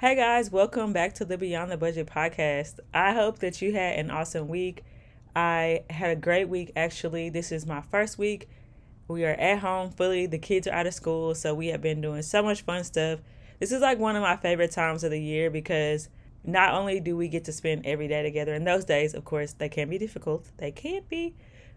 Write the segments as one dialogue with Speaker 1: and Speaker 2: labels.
Speaker 1: Hey guys, welcome back to the Beyond the Budget podcast. I hope that you had an awesome week. I had a great week actually. This is my first week. We are at home fully. The kids are out of school, so we have been doing so much fun stuff. This is like one of my favorite times of the year because not only do we get to spend every day together in those days, of course, they can be difficult. They can't be.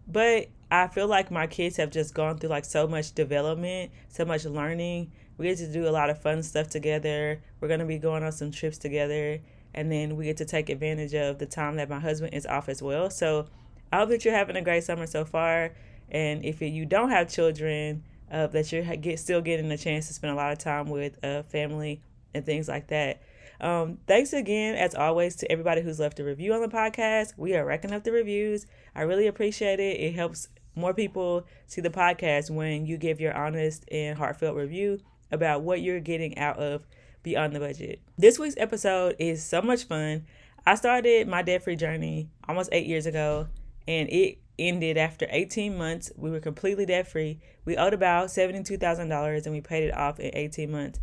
Speaker 1: But I feel like my kids have just gone through like so much development, so much learning we get to do a lot of fun stuff together. We're going to be going on some trips together. And then we get to take advantage of the time that my husband is off as well. So I hope that you're having a great summer so far. And if you don't have children, uh, that you're get, still getting a chance to spend a lot of time with uh, family and things like that. Um, thanks again, as always, to everybody who's left a review on the podcast. We are racking up the reviews. I really appreciate it. It helps more people see the podcast when you give your honest and heartfelt review about what you're getting out of Beyond the Budget. This week's episode is so much fun. I started my debt free journey almost eight years ago, and it ended after 18 months. We were completely debt free. We owed about $72,000 and we paid it off in 18 months.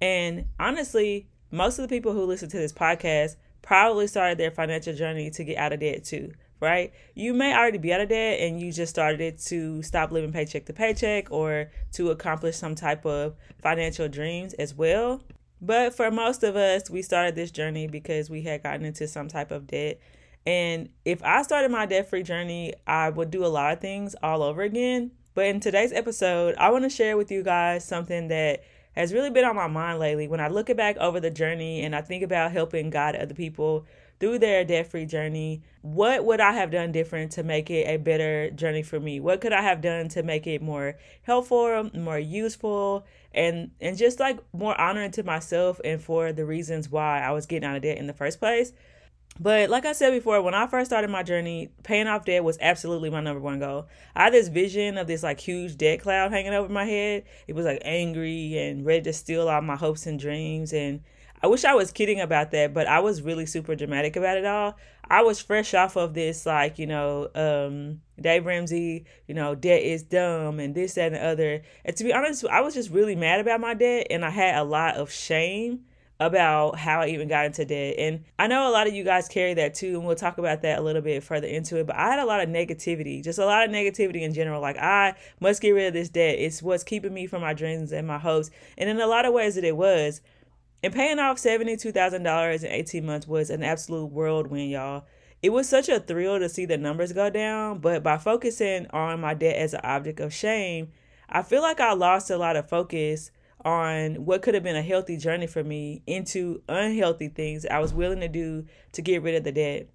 Speaker 1: And honestly, most of the people who listen to this podcast probably started their financial journey to get out of debt too right? You may already be out of debt and you just started it to stop living paycheck to paycheck or to accomplish some type of financial dreams as well. But for most of us, we started this journey because we had gotten into some type of debt. And if I started my debt free journey, I would do a lot of things all over again. But in today's episode, I want to share with you guys something that has really been on my mind lately. When I look back over the journey and I think about helping guide other people through their debt free journey, what would I have done different to make it a better journey for me? What could I have done to make it more helpful, more useful, and and just like more honoring to myself and for the reasons why I was getting out of debt in the first place? But like I said before, when I first started my journey, paying off debt was absolutely my number one goal. I had this vision of this like huge debt cloud hanging over my head. It was like angry and ready to steal all my hopes and dreams and I wish I was kidding about that, but I was really super dramatic about it all. I was fresh off of this, like, you know, um, Dave Ramsey, you know, debt is dumb and this, that, and the other. And to be honest, I was just really mad about my debt and I had a lot of shame about how I even got into debt. And I know a lot of you guys carry that too, and we'll talk about that a little bit further into it. But I had a lot of negativity, just a lot of negativity in general. Like, I must get rid of this debt. It's what's keeping me from my dreams and my hopes. And in a lot of ways, that it was. And paying off $72,000 in 18 months was an absolute whirlwind, y'all. It was such a thrill to see the numbers go down, but by focusing on my debt as an object of shame, I feel like I lost a lot of focus on what could have been a healthy journey for me into unhealthy things I was willing to do to get rid of the debt.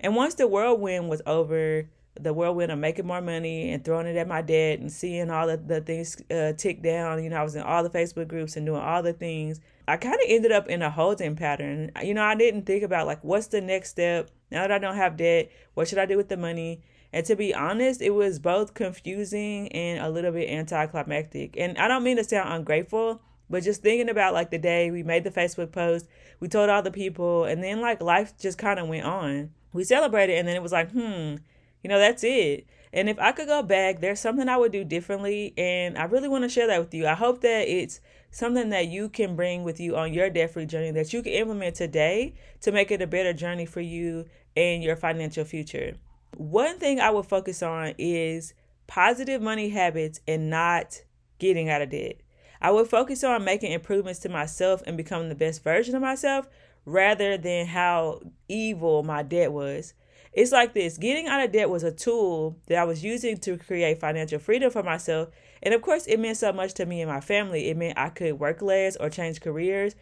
Speaker 1: And once the whirlwind was over, the whirlwind of making more money and throwing it at my debt and seeing all the, the things uh, tick down, you know, I was in all the Facebook groups and doing all the things I kind of ended up in a holding pattern. You know, I didn't think about like what's the next step now that I don't have debt. What should I do with the money? And to be honest, it was both confusing and a little bit anticlimactic. And I don't mean to sound ungrateful, but just thinking about like the day we made the Facebook post, we told all the people, and then like life just kind of went on. We celebrated, and then it was like, hmm, you know, that's it. And if I could go back, there's something I would do differently. And I really want to share that with you. I hope that it's something that you can bring with you on your debt free journey that you can implement today to make it a better journey for you and your financial future. One thing I would focus on is positive money habits and not getting out of debt. I would focus on making improvements to myself and becoming the best version of myself rather than how evil my debt was. It's like this getting out of debt was a tool that I was using to create financial freedom for myself. And of course, it meant so much to me and my family. It meant I could work less or change careers.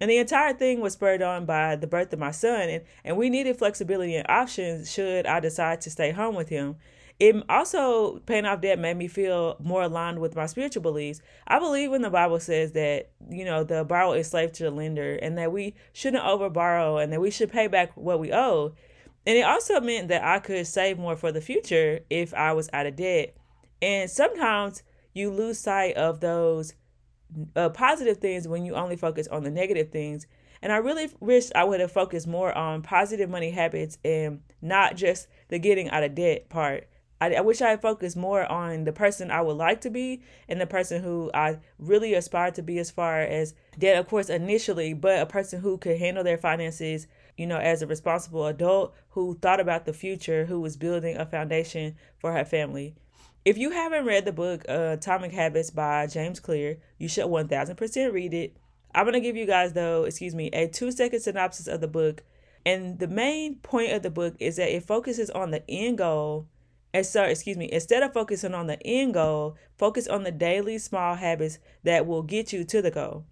Speaker 1: And the entire thing was spurred on by the birth of my son. And, and we needed flexibility and options should I decide to stay home with him. It also, paying off debt made me feel more aligned with my spiritual beliefs. I believe when the Bible says that, you know, the borrower is slave to the lender and that we shouldn't over borrow and that we should pay back what we owe. And it also meant that I could save more for the future if I was out of debt. And sometimes you lose sight of those uh, positive things when you only focus on the negative things. And I really wish I would have focused more on positive money habits and not just the getting out of debt part. I, I wish I had focused more on the person I would like to be and the person who I really aspire to be as far as debt, of course, initially, but a person who could handle their finances, you know, as a responsible adult who thought about the future, who was building a foundation for her family. If you haven't read the book uh, Atomic Habits by James Clear, you should 1000% read it. I'm going to give you guys, though, excuse me, a two second synopsis of the book. And the main point of the book is that it focuses on the end goal and so, excuse me, instead of focusing on the end goal, focus on the daily small habits that will get you to the goal.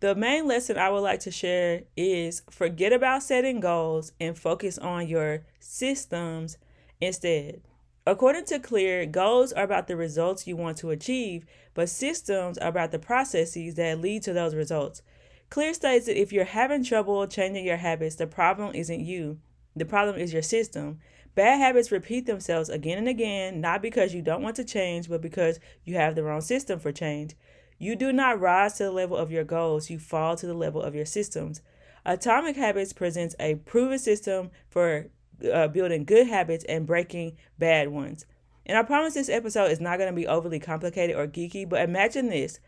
Speaker 1: The main lesson I would like to share is forget about setting goals and focus on your systems instead. According to Clear, goals are about the results you want to achieve, but systems are about the processes that lead to those results. Clear states that if you're having trouble changing your habits, the problem isn't you, the problem is your system. Bad habits repeat themselves again and again, not because you don't want to change, but because you have the wrong system for change. You do not rise to the level of your goals, you fall to the level of your systems. Atomic Habits presents a proven system for uh, building good habits and breaking bad ones. And I promise this episode is not going to be overly complicated or geeky, but imagine this.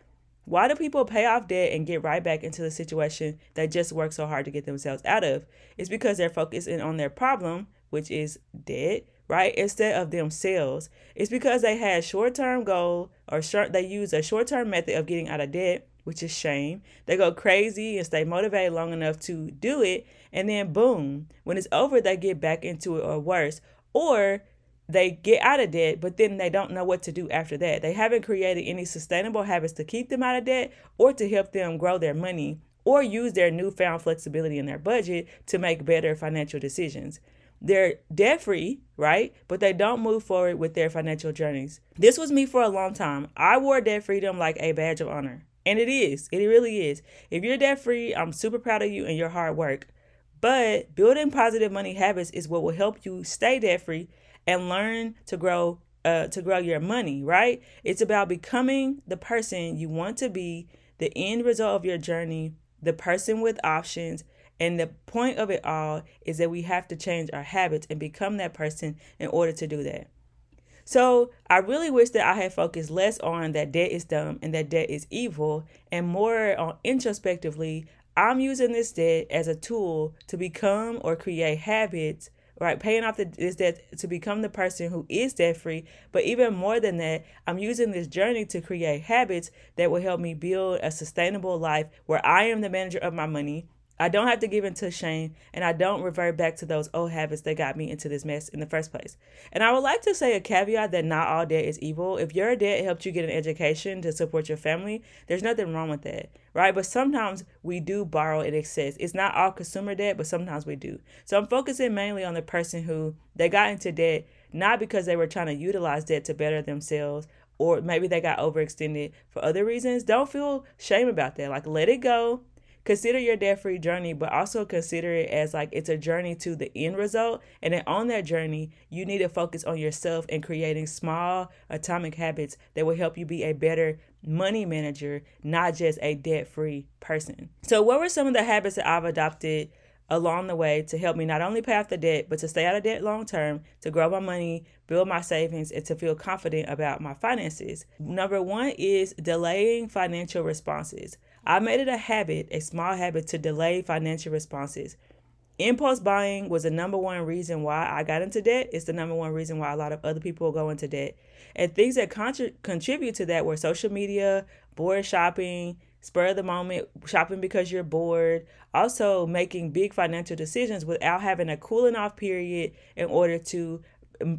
Speaker 1: Why do people pay off debt and get right back into the situation they just worked so hard to get themselves out of? It's because they're focusing on their problem which is debt, right? Instead of themselves. It's because they had short-term goal or short they use a short-term method of getting out of debt, which is shame. They go crazy and stay motivated long enough to do it, and then boom, when it's over, they get back into it or worse. Or they get out of debt, but then they don't know what to do after that. They haven't created any sustainable habits to keep them out of debt or to help them grow their money or use their newfound flexibility in their budget to make better financial decisions. They're debt free, right? But they don't move forward with their financial journeys. This was me for a long time. I wore debt freedom like a badge of honor. And it is. It really is. If you're debt free, I'm super proud of you and your hard work. But building positive money habits is what will help you stay debt free and learn to grow uh, to grow your money, right? It's about becoming the person you want to be, the end result of your journey, the person with options, and the point of it all is that we have to change our habits and become that person in order to do that. So I really wish that I had focused less on that debt is dumb and that debt is evil and more on introspectively, I'm using this debt as a tool to become or create habits, right? Paying off the, this debt to become the person who is debt free. But even more than that, I'm using this journey to create habits that will help me build a sustainable life where I am the manager of my money, I don't have to give in to shame and I don't revert back to those old habits that got me into this mess in the first place. And I would like to say a caveat that not all debt is evil. If your debt helped you get an education to support your family, there's nothing wrong with that, right? But sometimes we do borrow in excess. It's not all consumer debt, but sometimes we do. So I'm focusing mainly on the person who they got into debt not because they were trying to utilize debt to better themselves or maybe they got overextended for other reasons. Don't feel shame about that. Like let it go consider your debt free journey, but also consider it as like it's a journey to the end result. And then on that journey, you need to focus on yourself and creating small atomic habits that will help you be a better money manager, not just a debt free person. So, what were some of the habits that I've adopted? along the way to help me not only pay off the debt, but to stay out of debt long term, to grow my money, build my savings, and to feel confident about my finances. Number one is delaying financial responses. I made it a habit, a small habit, to delay financial responses. Impulse buying was the number one reason why I got into debt. It's the number one reason why a lot of other people go into debt. And things that contra- contribute to that were social media, bored shopping, spur of the moment shopping because you're bored, also making big financial decisions without having a cooling off period in order to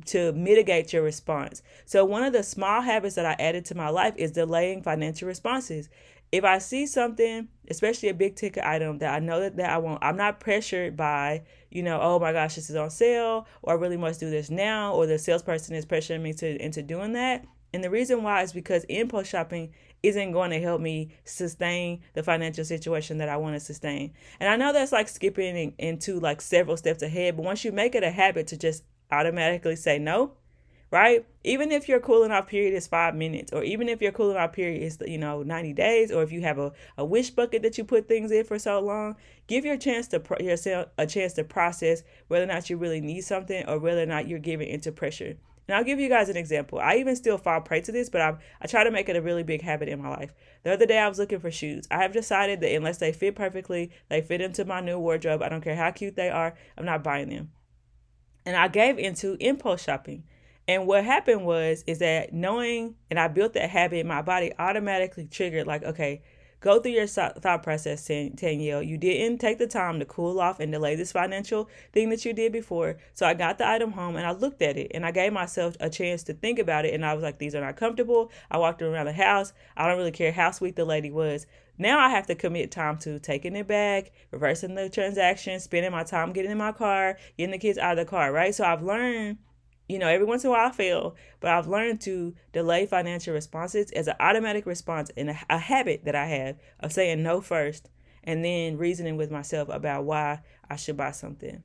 Speaker 1: to mitigate your response. So one of the small habits that I added to my life is delaying financial responses if I see something, especially a big ticket item that I know that, that I want, I'm not pressured by, you know, oh my gosh, this is on sale, or I really must do this now, or the salesperson is pressuring me to into doing that. And the reason why is because impulse shopping isn't going to help me sustain the financial situation that I want to sustain. And I know that's like skipping into like several steps ahead, but once you make it a habit to just automatically say no, right? Even if your cooling off period is five minutes, or even if your cooling off period is, you know, 90 days, or if you have a, a wish bucket that you put things in for so long, give your chance to pro- yourself a chance to process whether or not you really need something or whether or not you're giving into pressure. And I'll give you guys an example. I even still fall prey to this, but I I try to make it a really big habit in my life. The other day I was looking for shoes. I have decided that unless they fit perfectly, they fit into my new wardrobe. I don't care how cute they are. I'm not buying them. And I gave into impulse shopping. And what happened was is that knowing and I built that habit, my body automatically triggered like, okay, Go through your thought process, Tanielle. You didn't take the time to cool off and delay this financial thing that you did before. So I got the item home and I looked at it and I gave myself a chance to think about it. And I was like, these are not comfortable. I walked around the house. I don't really care how sweet the lady was. Now I have to commit time to taking it back, reversing the transaction, spending my time getting in my car, getting the kids out of the car, right? So I've learned you know, every once in a while I fail, but I've learned to delay financial responses as an automatic response and a, a habit that I have of saying no first and then reasoning with myself about why I should buy something.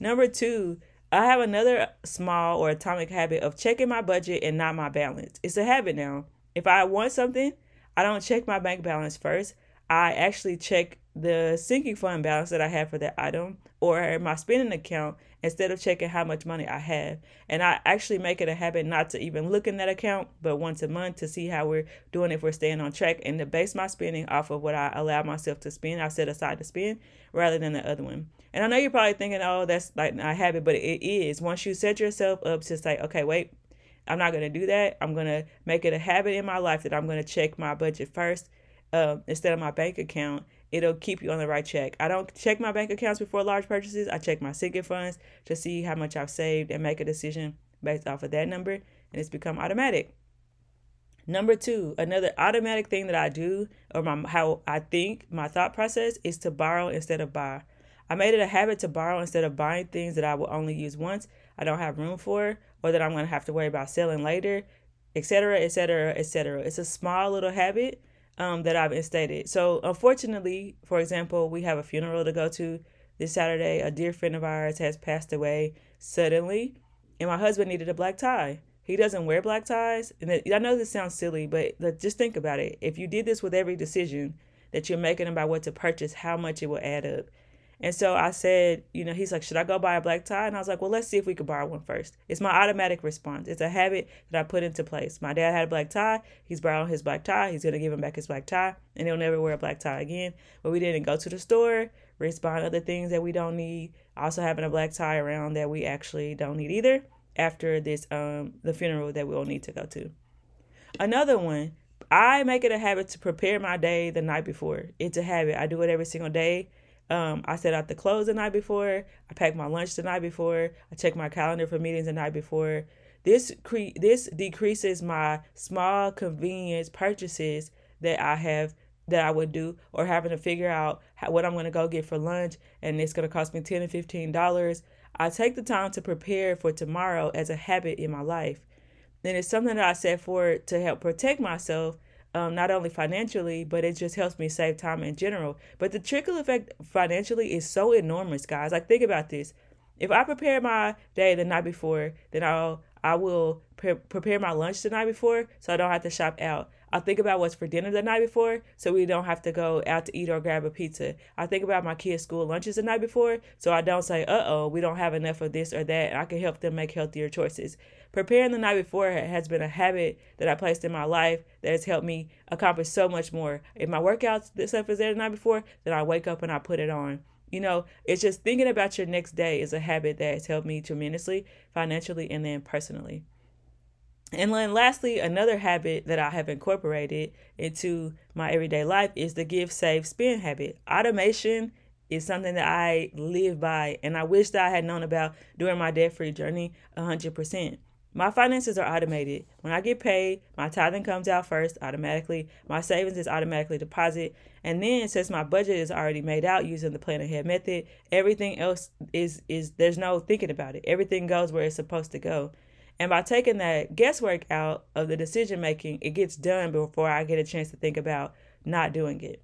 Speaker 1: Number two, I have another small or atomic habit of checking my budget and not my balance. It's a habit now. If I want something, I don't check my bank balance first. I actually check the sinking fund balance that I have for that item or my spending account instead of checking how much money I have. And I actually make it a habit not to even look in that account, but once a month to see how we're doing, if we're staying on track, and to base my spending off of what I allow myself to spend, I set aside to spend rather than the other one. And I know you're probably thinking, oh, that's like a habit, but it is. Once you set yourself up to say, okay, wait, I'm not going to do that. I'm going to make it a habit in my life that I'm going to check my budget first uh, instead of my bank account it'll keep you on the right track. I don't check my bank accounts before large purchases. I check my sinking funds to see how much I've saved and make a decision based off of that number, and it's become automatic. Number two, another automatic thing that I do, or my how I think my thought process is to borrow instead of buy. I made it a habit to borrow instead of buying things that I will only use once, I don't have room for, or that I'm going to have to worry about selling later, etc., etc., etc. It's a small little habit, um, that I've instated. So, unfortunately, for example, we have a funeral to go to this Saturday. A dear friend of ours has passed away suddenly, and my husband needed a black tie. He doesn't wear black ties, and it, I know this sounds silly, but just think about it. If you did this with every decision that you're making about what to purchase, how much it will add up. And so I said, you know, he's like, should I go buy a black tie? And I was like, well, let's see if we could borrow one first. It's my automatic response. It's a habit that I put into place. My dad had a black tie. He's borrowing his black tie. He's going to give him back his black tie, and he'll never wear a black tie again. But we didn't go to the store, respond other things that we don't need. Also having a black tie around that we actually don't need either after this, um, the funeral that we'll need to go to. Another one, I make it a habit to prepare my day the night before. It's a habit. I do it every single day. Um, I set out the clothes the night before. I pack my lunch the night before. I check my calendar for meetings the night before. This cre- this decreases my small convenience purchases that I have that I would do or having to figure out how, what I'm going to go get for lunch and it's going to cost me 10 or 15 dollars. I take the time to prepare for tomorrow as a habit in my life. And it's something that I set for to help protect myself um, not only financially, but it just helps me save time in general. But the trickle effect financially is so enormous, guys. Like think about this: if I prepare my day the night before, then I'll I will pre- prepare my lunch the night before, so I don't have to shop out. I think about what's for dinner the night before, so we don't have to go out to eat or grab a pizza. I think about my kids' school lunches the night before, so I don't say, "Uh oh, we don't have enough of this or that." I can help them make healthier choices. Preparing the night before has been a habit that I placed in my life that has helped me accomplish so much more. If my workouts stuff is there the night before, then I wake up and I put it on. You know, it's just thinking about your next day is a habit that has helped me tremendously, financially, and then personally. And then lastly, another habit that I have incorporated into my everyday life is the give, save, spend habit. Automation is something that I live by, and I wish that I had known about during my debt free journey 100%. My finances are automated. When I get paid, my tithing comes out first automatically. My savings is automatically deposited. And then since my budget is already made out using the plan ahead method, everything else is is there's no thinking about it. Everything goes where it's supposed to go. And by taking that guesswork out of the decision making, it gets done before I get a chance to think about not doing it.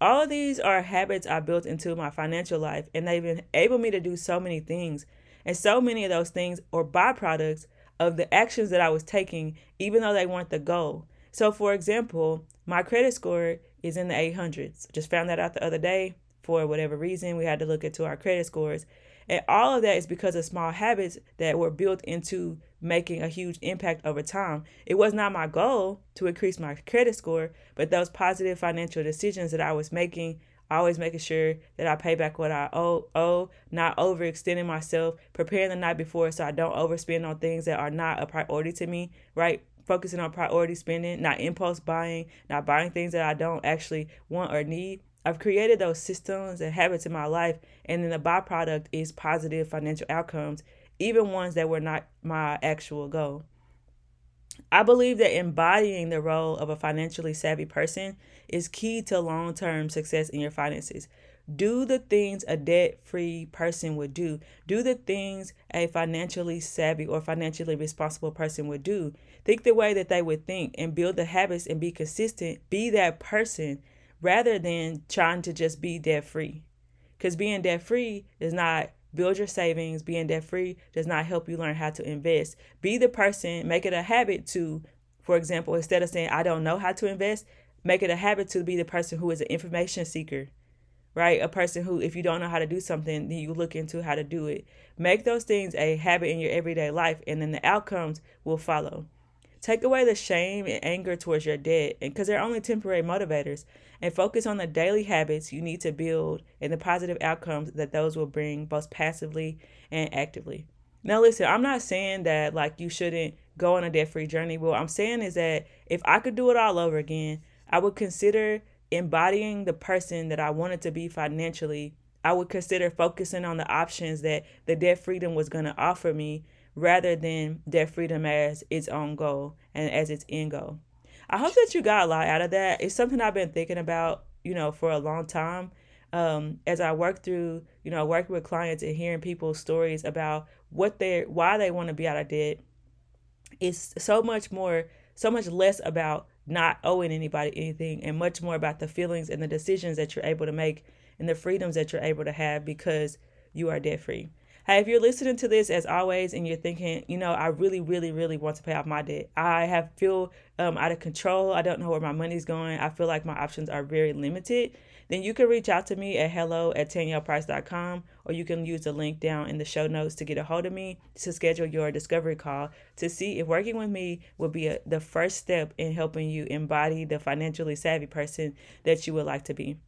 Speaker 1: All of these are habits I built into my financial life, and they've enabled me to do so many things. And so many of those things are byproducts of the actions that I was taking, even though they weren't the goal. So, for example, my credit score is in the 800s. Just found that out the other day. for whatever reason. We had to look into our credit scores. And all of that is because of small habits that were built into making a huge impact over time. It was not my goal to increase my credit score, but those positive financial decisions that I was making, always making sure that I pay back what I owe, owe not overextending myself, preparing the night before so I don't overspend on things that are not a priority to me, right? Focusing on priority spending, not impulse buying, not buying things that I don't actually want or need. I've created those systems and habits in my life, and then the byproduct is positive financial outcomes even ones that were not my actual goal. I believe that embodying the role of a financially savvy person is key to long term success in your finances. Do the things a debt free person would do. Do the things a financially savvy or financially responsible person would do. Think the way that they would think and build the habits and be consistent. Be that person rather than trying to just be debt free. Because being debt free is not Build your savings. Being debt free does not help you learn how to invest. Be the person, make it a habit to, for example, instead of saying, I don't know how to invest, make it a habit to be the person who is an information seeker, right? A person who, if you don't know how to do something, then you look into how to do it. Make those things a habit in your everyday life, and then the outcomes will follow. Take away the shame and anger towards your debt, and because they're only temporary motivators, and focus on the daily habits you need to build and the positive outcomes that those will bring, both passively and actively. Now, listen, I'm not saying that like you shouldn't go on a debt free journey. What I'm saying is that if I could do it all over again, I would consider embodying the person that I wanted to be financially. I would consider focusing on the options that the debt freedom was going to offer me rather than debt freedom as its own goal and as its end goal. I hope that you got a lot out of that. It's something I've been thinking about, you know, for a long time. Um, as I work through, you know, working with clients and hearing people's stories about what they're, why they want to be out of debt, it's so much more, so much less about not owing anybody anything and much more about the feelings and the decisions that you're able to make and the freedoms that you're able to have because you are debt free. Hey, if you're listening to this as always and you're thinking, you know, I really, really, really want to pay off my debt. I have feel um, out of control. I don't know where my money's going. I feel like my options are very limited. Then you can reach out to me at hello at tanielleprice.com or you can use the link down in the show notes to get a hold of me to schedule your discovery call to see if working with me will be a, the first step in helping you embody the financially savvy person that you would like to be.